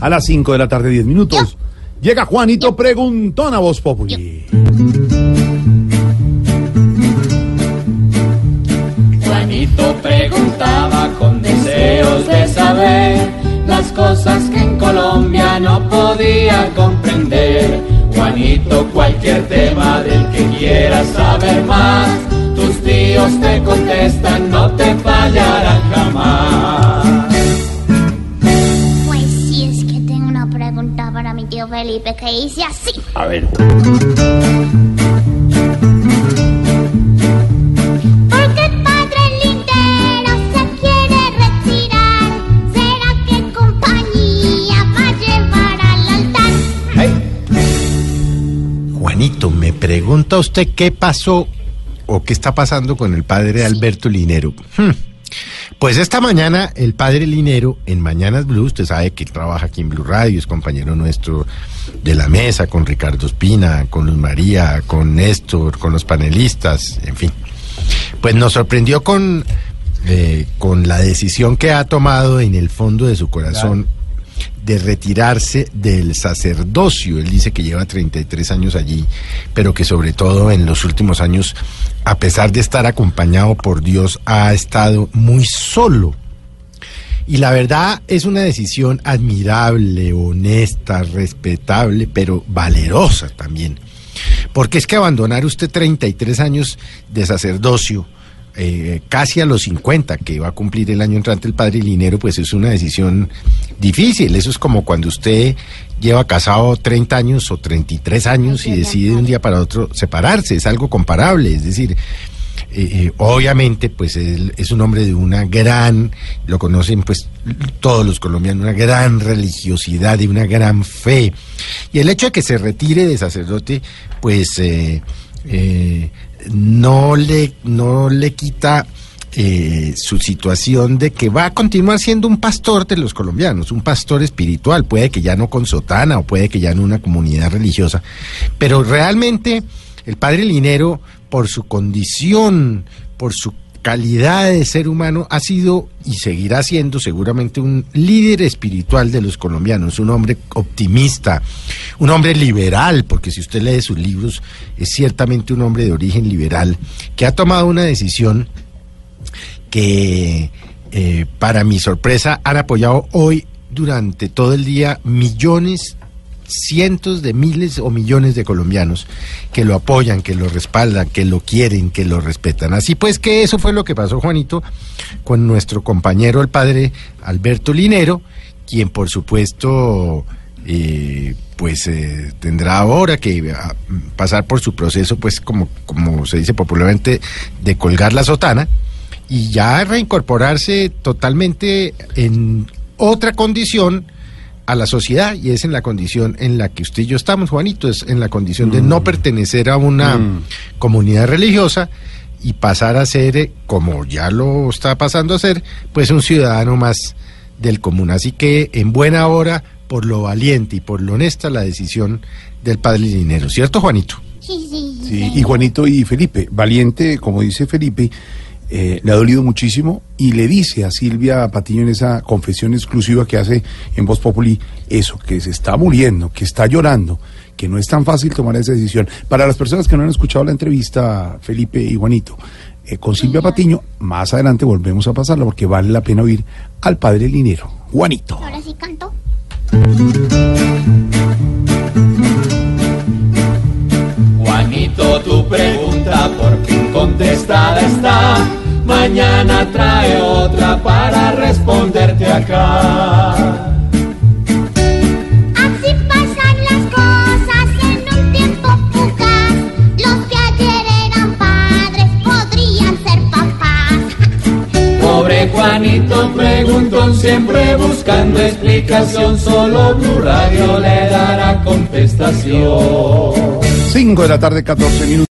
A las 5 de la tarde, 10 minutos. Llega Juanito Preguntón a Voz Populi. Juanito preguntaba con deseos de saber las cosas que en Colombia no podía comprender. Juanito, cualquier tema del que quieras saber más, tus tíos te contestan, no Felipe que dice así. A ver. ¿Por qué el padre Lindero se quiere retirar? ¿Será que compañía va a llevar al altar? Juanito, me pregunta usted qué pasó o qué está pasando con el padre Alberto Linero. Hmm. Pues esta mañana el padre Linero en Mañanas Blue, usted sabe que él trabaja aquí en Blue Radio, es compañero nuestro de la mesa con Ricardo Espina, con Luz María, con Néstor, con los panelistas, en fin. Pues nos sorprendió con, eh, con la decisión que ha tomado en el fondo de su corazón de retirarse del sacerdocio. Él dice que lleva 33 años allí, pero que sobre todo en los últimos años, a pesar de estar acompañado por Dios, ha estado muy solo. Y la verdad es una decisión admirable, honesta, respetable, pero valerosa también. Porque es que abandonar usted 33 años de sacerdocio, eh, casi a los 50, que va a cumplir el año entrante el padre Linero, pues es una decisión difícil. Eso es como cuando usted lleva casado 30 años o 33 años y decide de un día para otro separarse. Es algo comparable. Es decir, eh, eh, obviamente, pues él es un hombre de una gran, lo conocen pues todos los colombianos, una gran religiosidad y una gran fe. Y el hecho de que se retire de sacerdote, pues eh, eh, no, le, no le quita eh, su situación de que va a continuar siendo un pastor de los colombianos, un pastor espiritual, puede que ya no con sotana o puede que ya no una comunidad religiosa, pero realmente el padre Linero, por su condición, por su calidad de ser humano, ha sido y seguirá siendo seguramente un líder espiritual de los colombianos, un hombre optimista, un hombre liberal, porque si usted lee sus libros, es ciertamente un hombre de origen liberal, que ha tomado una decisión que, eh, para mi sorpresa, han apoyado hoy durante todo el día millones cientos de miles o millones de colombianos que lo apoyan, que lo respaldan, que lo quieren, que lo respetan. Así pues que eso fue lo que pasó, Juanito, con nuestro compañero el padre Alberto Linero, quien por supuesto eh, pues eh, tendrá ahora que ah, pasar por su proceso, pues como, como se dice popularmente, de colgar la sotana y ya reincorporarse totalmente en otra condición a la sociedad y es en la condición en la que usted y yo estamos, Juanito, es en la condición de no pertenecer a una comunidad religiosa y pasar a ser, eh, como ya lo está pasando a ser, pues un ciudadano más del común. Así que en buena hora, por lo valiente y por lo honesta, la decisión del padre Linero, ¿cierto, Juanito? Sí, sí, Sí, y Juanito y Felipe, valiente, como dice Felipe, eh, le ha dolido muchísimo y le dice a Silvia Patiño en esa confesión exclusiva que hace en Voz Populi eso, que se está muriendo, que está llorando, que no es tan fácil tomar esa decisión. Para las personas que no han escuchado la entrevista, Felipe y Juanito, eh, con Silvia Patiño, más adelante volvemos a pasarla porque vale la pena oír al padre Linero. Juanito. Ahora sí canto. Juanito, tu pregunta Mañana trae otra para responderte acá. Así pasan las cosas en un tiempo fugaz. Los que ayer eran padres podrían ser papás. Pobre Juanito preguntón siempre busca buscando explicación, solo Blue Radio le dará contestación. 5 de la tarde, 14 minutos.